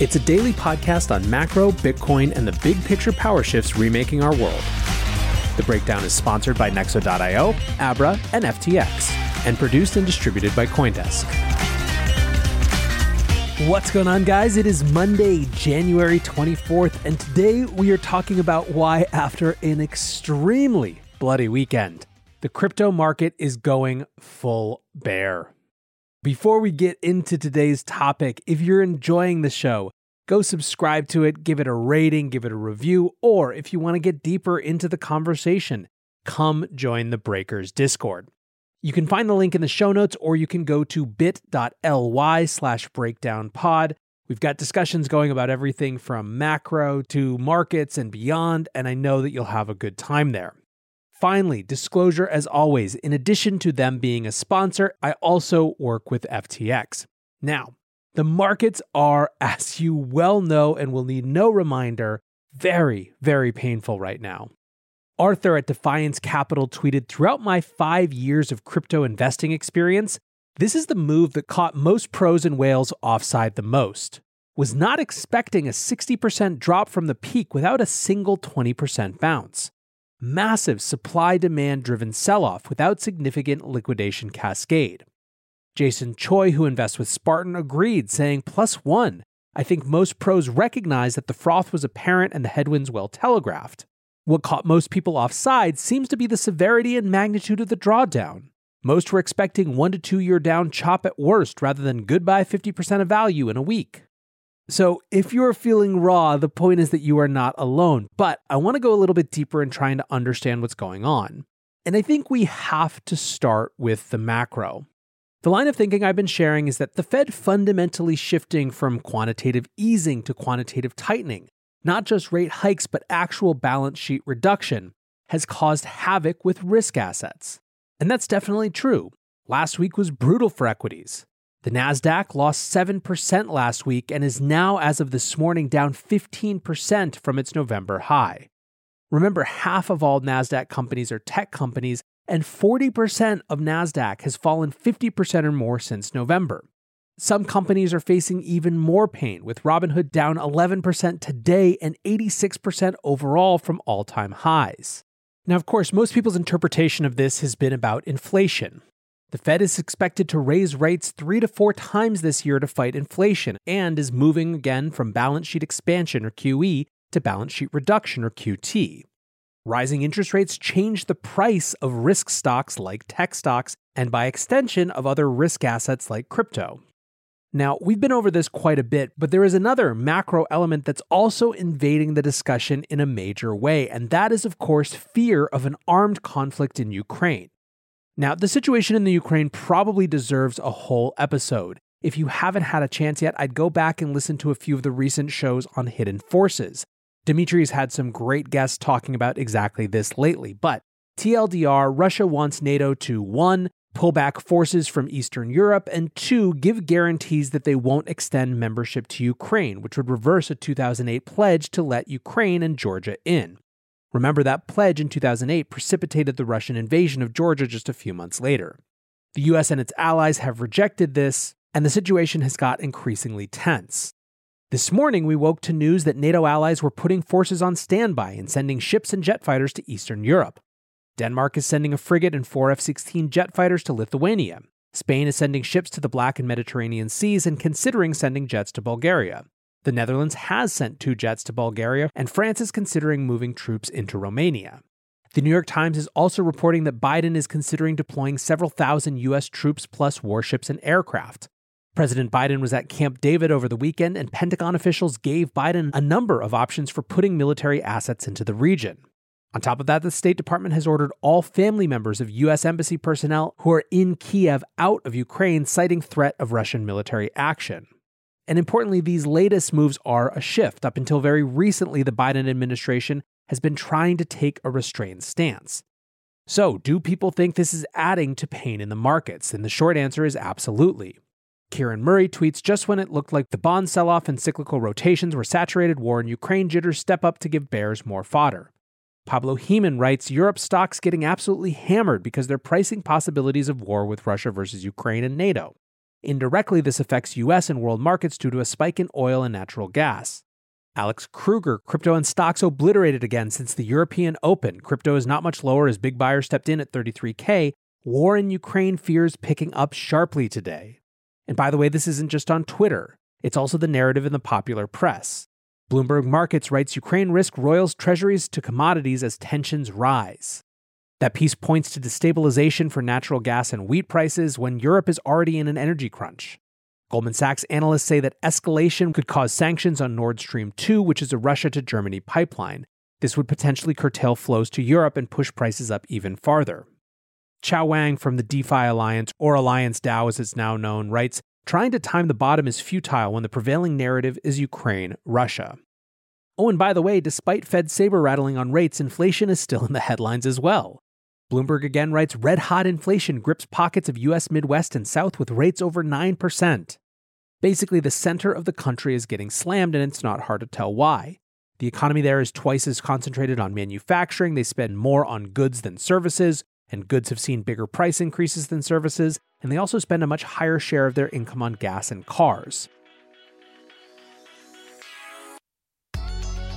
It's a daily podcast on macro, Bitcoin, and the big picture power shifts remaking our world. The Breakdown is sponsored by Nexo.io, Abra, and FTX, and produced and distributed by Coindesk. What's going on, guys? It is Monday, January 24th, and today we are talking about why, after an extremely bloody weekend, the crypto market is going full bear. Before we get into today's topic, if you're enjoying the show, go subscribe to it, give it a rating, give it a review, or if you want to get deeper into the conversation, come join the Breakers Discord. You can find the link in the show notes, or you can go to bit.ly slash breakdownpod. We've got discussions going about everything from macro to markets and beyond, and I know that you'll have a good time there. Finally, disclosure as always, in addition to them being a sponsor, I also work with FTX. Now, the markets are, as you well know and will need no reminder, very, very painful right now. Arthur at Defiance Capital tweeted Throughout my five years of crypto investing experience, this is the move that caught most pros and whales offside the most. Was not expecting a 60% drop from the peak without a single 20% bounce massive supply demand driven sell off without significant liquidation cascade. Jason Choi, who invests with Spartan, agreed, saying, plus one. I think most pros recognize that the froth was apparent and the headwinds well telegraphed. What caught most people offside seems to be the severity and magnitude of the drawdown. Most were expecting one to two year down chop at worst rather than goodbye 50% of value in a week. So, if you're feeling raw, the point is that you are not alone. But I want to go a little bit deeper in trying to understand what's going on. And I think we have to start with the macro. The line of thinking I've been sharing is that the Fed fundamentally shifting from quantitative easing to quantitative tightening, not just rate hikes, but actual balance sheet reduction, has caused havoc with risk assets. And that's definitely true. Last week was brutal for equities. The NASDAQ lost 7% last week and is now, as of this morning, down 15% from its November high. Remember, half of all NASDAQ companies are tech companies, and 40% of NASDAQ has fallen 50% or more since November. Some companies are facing even more pain, with Robinhood down 11% today and 86% overall from all time highs. Now, of course, most people's interpretation of this has been about inflation. The Fed is expected to raise rates three to four times this year to fight inflation and is moving again from balance sheet expansion or QE to balance sheet reduction or QT. Rising interest rates change the price of risk stocks like tech stocks and by extension of other risk assets like crypto. Now, we've been over this quite a bit, but there is another macro element that's also invading the discussion in a major way, and that is, of course, fear of an armed conflict in Ukraine. Now, the situation in the Ukraine probably deserves a whole episode. If you haven't had a chance yet, I'd go back and listen to a few of the recent shows on hidden forces. Demetri's had some great guests talking about exactly this lately, but TLDR, Russia wants NATO to 1. pull back forces from Eastern Europe, and 2. give guarantees that they won't extend membership to Ukraine, which would reverse a 2008 pledge to let Ukraine and Georgia in. Remember that pledge in 2008 precipitated the Russian invasion of Georgia just a few months later. The US and its allies have rejected this, and the situation has got increasingly tense. This morning, we woke to news that NATO allies were putting forces on standby and sending ships and jet fighters to Eastern Europe. Denmark is sending a frigate and four F 16 jet fighters to Lithuania. Spain is sending ships to the Black and Mediterranean Seas and considering sending jets to Bulgaria. The Netherlands has sent two jets to Bulgaria, and France is considering moving troops into Romania. The New York Times is also reporting that Biden is considering deploying several thousand U.S. troops plus warships and aircraft. President Biden was at Camp David over the weekend, and Pentagon officials gave Biden a number of options for putting military assets into the region. On top of that, the State Department has ordered all family members of U.S. Embassy personnel who are in Kiev out of Ukraine, citing threat of Russian military action. And importantly, these latest moves are a shift. Up until very recently, the Biden administration has been trying to take a restrained stance. So, do people think this is adding to pain in the markets? And the short answer is absolutely. Kieran Murray tweets just when it looked like the bond sell off and cyclical rotations were saturated, war in Ukraine jitters step up to give bears more fodder. Pablo Heeman writes Europe stocks getting absolutely hammered because they're pricing possibilities of war with Russia versus Ukraine and NATO. Indirectly, this affects US and world markets due to a spike in oil and natural gas. Alex Kruger, crypto and stocks obliterated again since the European Open. Crypto is not much lower as big buyers stepped in at 33K. War in Ukraine fears picking up sharply today. And by the way, this isn't just on Twitter, it's also the narrative in the popular press. Bloomberg Markets writes Ukraine risk royals treasuries to commodities as tensions rise. That piece points to destabilization for natural gas and wheat prices when Europe is already in an energy crunch. Goldman Sachs analysts say that escalation could cause sanctions on Nord Stream 2, which is a Russia to Germany pipeline. This would potentially curtail flows to Europe and push prices up even farther. Qiao Wang from the DeFi Alliance, or Alliance DAO as it's now known, writes Trying to time the bottom is futile when the prevailing narrative is Ukraine Russia. Oh, and by the way, despite Fed saber rattling on rates, inflation is still in the headlines as well. Bloomberg again writes red hot inflation grips pockets of US Midwest and South with rates over 9%. Basically, the center of the country is getting slammed, and it's not hard to tell why. The economy there is twice as concentrated on manufacturing, they spend more on goods than services, and goods have seen bigger price increases than services, and they also spend a much higher share of their income on gas and cars.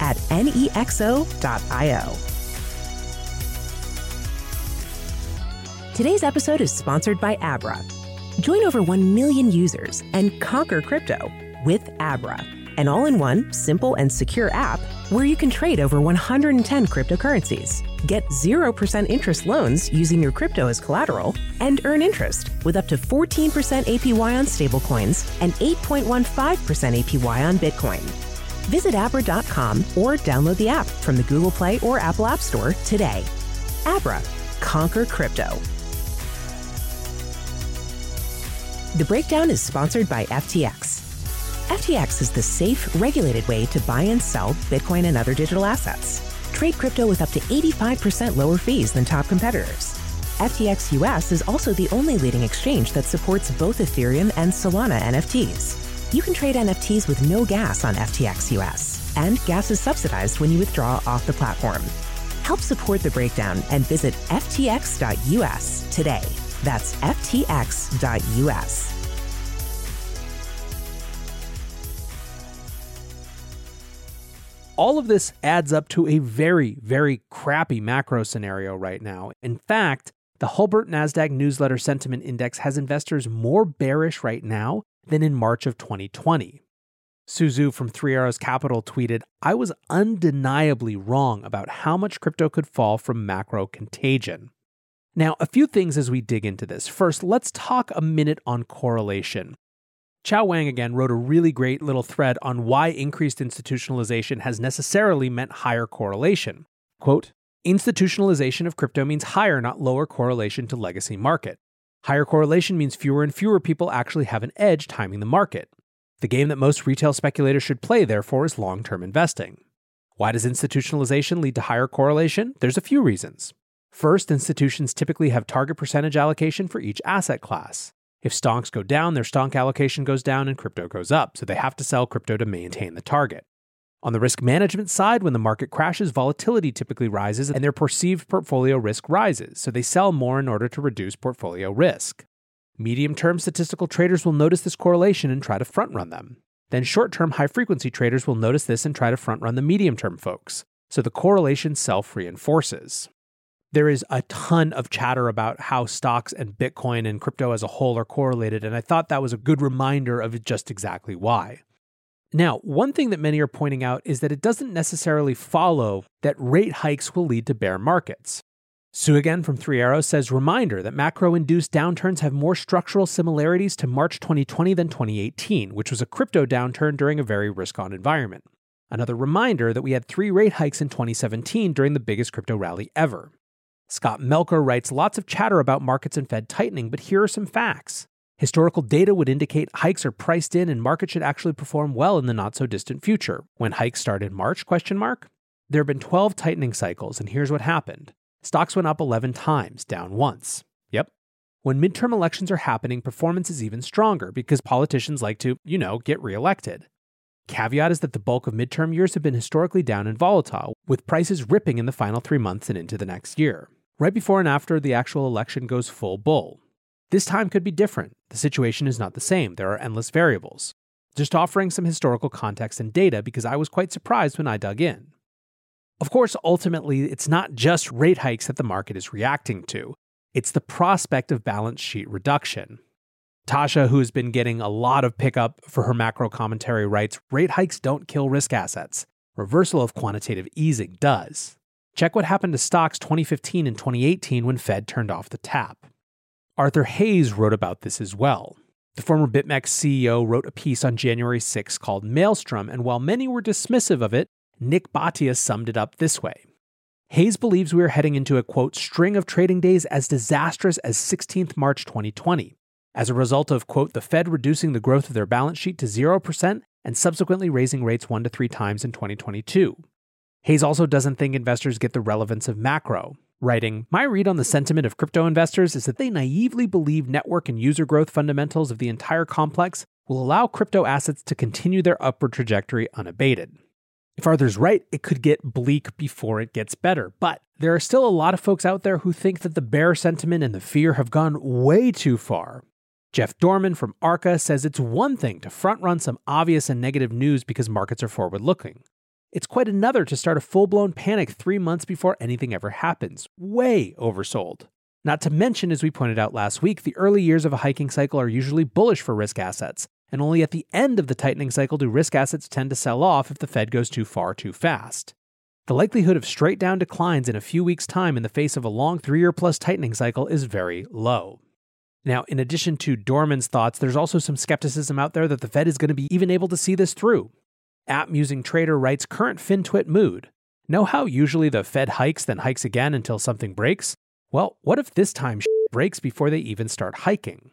at nexo.io. Today's episode is sponsored by Abra. Join over 1 million users and conquer crypto with Abra, an all in one, simple, and secure app where you can trade over 110 cryptocurrencies, get 0% interest loans using your crypto as collateral, and earn interest with up to 14% APY on stablecoins and 8.15% APY on Bitcoin. Visit Abra.com or download the app from the Google Play or Apple App Store today. Abra, conquer crypto. The breakdown is sponsored by FTX. FTX is the safe, regulated way to buy and sell Bitcoin and other digital assets. Trade crypto with up to 85% lower fees than top competitors. FTX US is also the only leading exchange that supports both Ethereum and Solana NFTs. You can trade NFTs with no gas on FTX US, and gas is subsidized when you withdraw off the platform. Help support the breakdown and visit ftx.us today. That's ftx.us. All of this adds up to a very, very crappy macro scenario right now. In fact, the Hulbert NASDAQ Newsletter Sentiment Index has investors more bearish right now than in March of 2020. Su Zhu from Three Arrows Capital tweeted, I was undeniably wrong about how much crypto could fall from macro contagion. Now, a few things as we dig into this. First, let's talk a minute on correlation. Qiao Wang again wrote a really great little thread on why increased institutionalization has necessarily meant higher correlation. Quote, Institutionalization of crypto means higher, not lower correlation to legacy market. Higher correlation means fewer and fewer people actually have an edge timing the market. The game that most retail speculators should play, therefore, is long term investing. Why does institutionalization lead to higher correlation? There's a few reasons. First, institutions typically have target percentage allocation for each asset class. If stonks go down, their stonk allocation goes down and crypto goes up, so they have to sell crypto to maintain the target. On the risk management side, when the market crashes, volatility typically rises and their perceived portfolio risk rises, so they sell more in order to reduce portfolio risk. Medium term statistical traders will notice this correlation and try to front run them. Then short term high frequency traders will notice this and try to front run the medium term folks. So the correlation self reinforces. There is a ton of chatter about how stocks and Bitcoin and crypto as a whole are correlated, and I thought that was a good reminder of just exactly why. Now, one thing that many are pointing out is that it doesn't necessarily follow that rate hikes will lead to bear markets. Su again from Three Arrows says reminder that macro induced downturns have more structural similarities to March 2020 than 2018, which was a crypto downturn during a very risk on environment. Another reminder that we had three rate hikes in 2017 during the biggest crypto rally ever. Scott Melker writes lots of chatter about markets and Fed tightening, but here are some facts. Historical data would indicate hikes are priced in and markets should actually perform well in the not so distant future. When hikes start in March, question mark? There have been 12 tightening cycles and here's what happened. Stocks went up 11 times, down once. Yep. When midterm elections are happening, performance is even stronger because politicians like to, you know, get reelected. Caveat is that the bulk of midterm years have been historically down and volatile, with prices ripping in the final three months and into the next year. Right before and after the actual election goes full bull. This time could be different. The situation is not the same. There are endless variables. Just offering some historical context and data because I was quite surprised when I dug in. Of course, ultimately, it's not just rate hikes that the market is reacting to, it's the prospect of balance sheet reduction. Tasha, who's been getting a lot of pickup for her macro commentary, writes rate hikes don't kill risk assets. Reversal of quantitative easing does. Check what happened to stocks 2015 and 2018 when Fed turned off the tap. Arthur Hayes wrote about this as well. The former BitMEX CEO wrote a piece on January 6 called Maelstrom, and while many were dismissive of it, Nik Bhatia summed it up this way. Hayes believes we are heading into a quote string of trading days as disastrous as 16th March 2020, as a result of quote the Fed reducing the growth of their balance sheet to 0% and subsequently raising rates 1 to 3 times in 2022. Hayes also doesn't think investors get the relevance of macro, writing, My read on the sentiment of crypto investors is that they naively believe network and user growth fundamentals of the entire complex will allow crypto assets to continue their upward trajectory unabated. If Arthur's right, it could get bleak before it gets better. But there are still a lot of folks out there who think that the bear sentiment and the fear have gone way too far. Jeff Dorman from Arca says it's one thing to front run some obvious and negative news because markets are forward looking. It's quite another to start a full blown panic three months before anything ever happens. Way oversold. Not to mention, as we pointed out last week, the early years of a hiking cycle are usually bullish for risk assets, and only at the end of the tightening cycle do risk assets tend to sell off if the Fed goes too far too fast. The likelihood of straight down declines in a few weeks' time in the face of a long three year plus tightening cycle is very low. Now, in addition to Dorman's thoughts, there's also some skepticism out there that the Fed is going to be even able to see this through. App Musing Trader writes current FinTwit mood. Know how usually the Fed hikes, then hikes again until something breaks? Well, what if this time breaks before they even start hiking?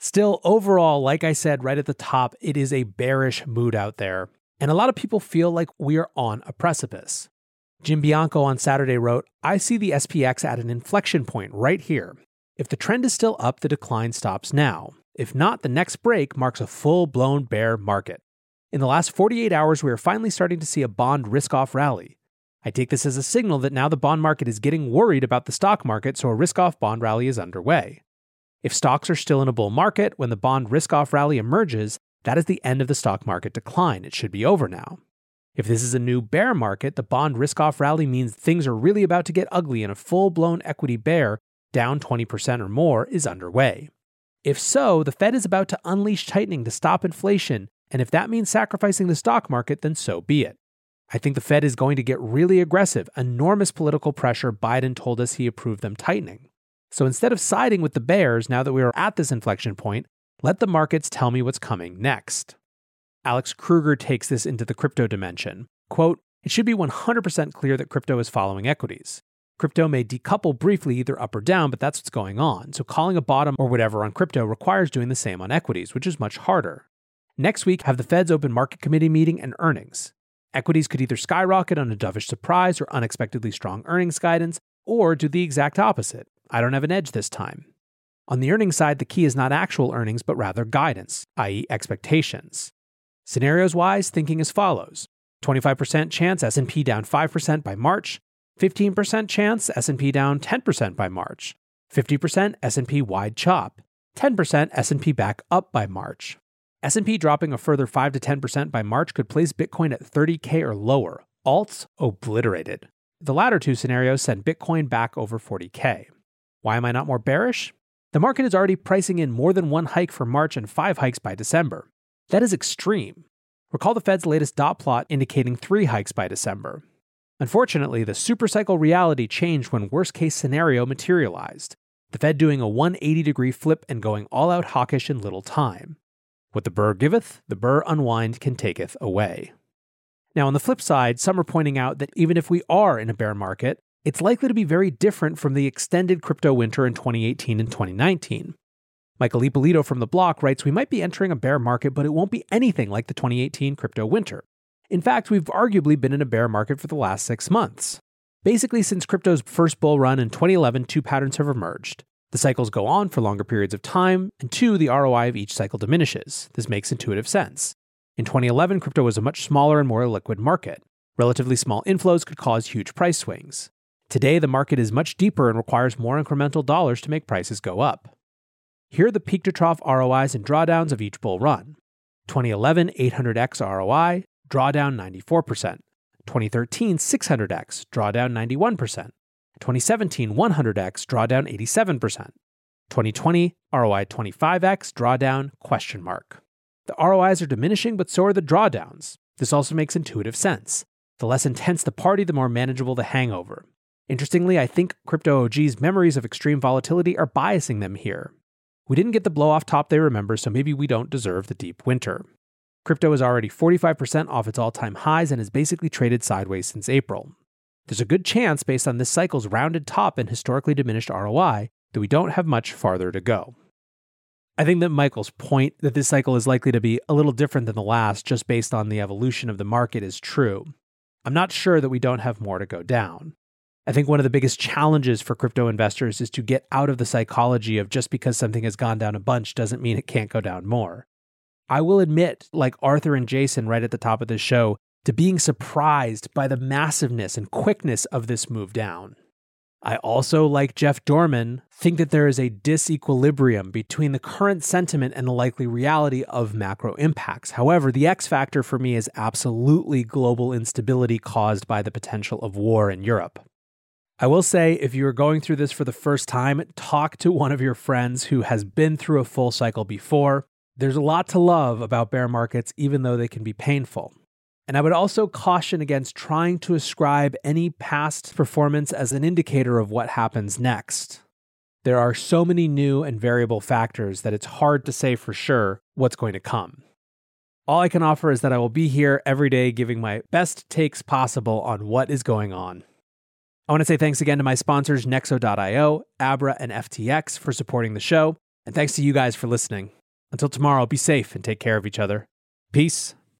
Still, overall, like I said right at the top, it is a bearish mood out there, and a lot of people feel like we are on a precipice. Jim Bianco on Saturday wrote, I see the SPX at an inflection point right here. If the trend is still up, the decline stops now. If not, the next break marks a full blown bear market. In the last 48 hours, we are finally starting to see a bond risk off rally. I take this as a signal that now the bond market is getting worried about the stock market, so a risk off bond rally is underway. If stocks are still in a bull market when the bond risk off rally emerges, that is the end of the stock market decline. It should be over now. If this is a new bear market, the bond risk off rally means things are really about to get ugly and a full blown equity bear, down 20% or more, is underway. If so, the Fed is about to unleash tightening to stop inflation and if that means sacrificing the stock market, then so be it. I think the Fed is going to get really aggressive. Enormous political pressure. Biden told us he approved them tightening. So instead of siding with the bears now that we are at this inflection point, let the markets tell me what's coming next. Alex Kruger takes this into the crypto dimension. Quote, it should be 100% clear that crypto is following equities. Crypto may decouple briefly either up or down, but that's what's going on. So calling a bottom or whatever on crypto requires doing the same on equities, which is much harder. Next week, have the Fed's open market committee meeting and earnings. Equities could either skyrocket on a dovish surprise or unexpectedly strong earnings guidance, or do the exact opposite. I don't have an edge this time. On the earnings side, the key is not actual earnings, but rather guidance, i.e., expectations. Scenarios wise, thinking as follows 25% chance S&P down 5% by March, 15% chance S&P down 10% by March, 50% S&P wide chop, 10% S&P back up by March. S&P dropping a further 5 to 10% by March could place Bitcoin at 30k or lower. Alts obliterated. The latter two scenarios send Bitcoin back over 40k. Why am I not more bearish? The market is already pricing in more than one hike for March and five hikes by December. That is extreme. Recall the Fed's latest dot plot indicating three hikes by December. Unfortunately, the supercycle reality changed when worst case scenario materialized, the Fed doing a 180 degree flip and going all out hawkish in little time. What the burr giveth, the burr unwind can taketh away. Now, on the flip side, some are pointing out that even if we are in a bear market, it's likely to be very different from the extended crypto winter in 2018 and 2019. Michael Ippolito from The Block writes We might be entering a bear market, but it won't be anything like the 2018 crypto winter. In fact, we've arguably been in a bear market for the last six months. Basically, since crypto's first bull run in 2011, two patterns have emerged. The cycles go on for longer periods of time, and two, the ROI of each cycle diminishes. This makes intuitive sense. In 2011, crypto was a much smaller and more liquid market. Relatively small inflows could cause huge price swings. Today, the market is much deeper and requires more incremental dollars to make prices go up. Here are the peak to trough ROIs and drawdowns of each bull run. 2011 800x ROI, drawdown 94%. 2013 600x, drawdown 91%. 2017 100x, drawdown 87%. 2020 ROI 25x, drawdown question mark. The ROIs are diminishing, but so are the drawdowns. This also makes intuitive sense. The less intense the party, the more manageable the hangover. Interestingly, I think Crypto OG's memories of extreme volatility are biasing them here. We didn't get the blow off top they remember, so maybe we don't deserve the deep winter. Crypto is already 45% off its all time highs and has basically traded sideways since April. There's a good chance, based on this cycle's rounded top and historically diminished ROI, that we don't have much farther to go. I think that Michael's point that this cycle is likely to be a little different than the last just based on the evolution of the market is true. I'm not sure that we don't have more to go down. I think one of the biggest challenges for crypto investors is to get out of the psychology of just because something has gone down a bunch doesn't mean it can't go down more. I will admit, like Arthur and Jason right at the top of this show, to being surprised by the massiveness and quickness of this move down. I also, like Jeff Dorman, think that there is a disequilibrium between the current sentiment and the likely reality of macro impacts. However, the X factor for me is absolutely global instability caused by the potential of war in Europe. I will say, if you are going through this for the first time, talk to one of your friends who has been through a full cycle before. There's a lot to love about bear markets, even though they can be painful. And I would also caution against trying to ascribe any past performance as an indicator of what happens next. There are so many new and variable factors that it's hard to say for sure what's going to come. All I can offer is that I will be here every day giving my best takes possible on what is going on. I want to say thanks again to my sponsors, Nexo.io, Abra, and FTX for supporting the show. And thanks to you guys for listening. Until tomorrow, be safe and take care of each other. Peace.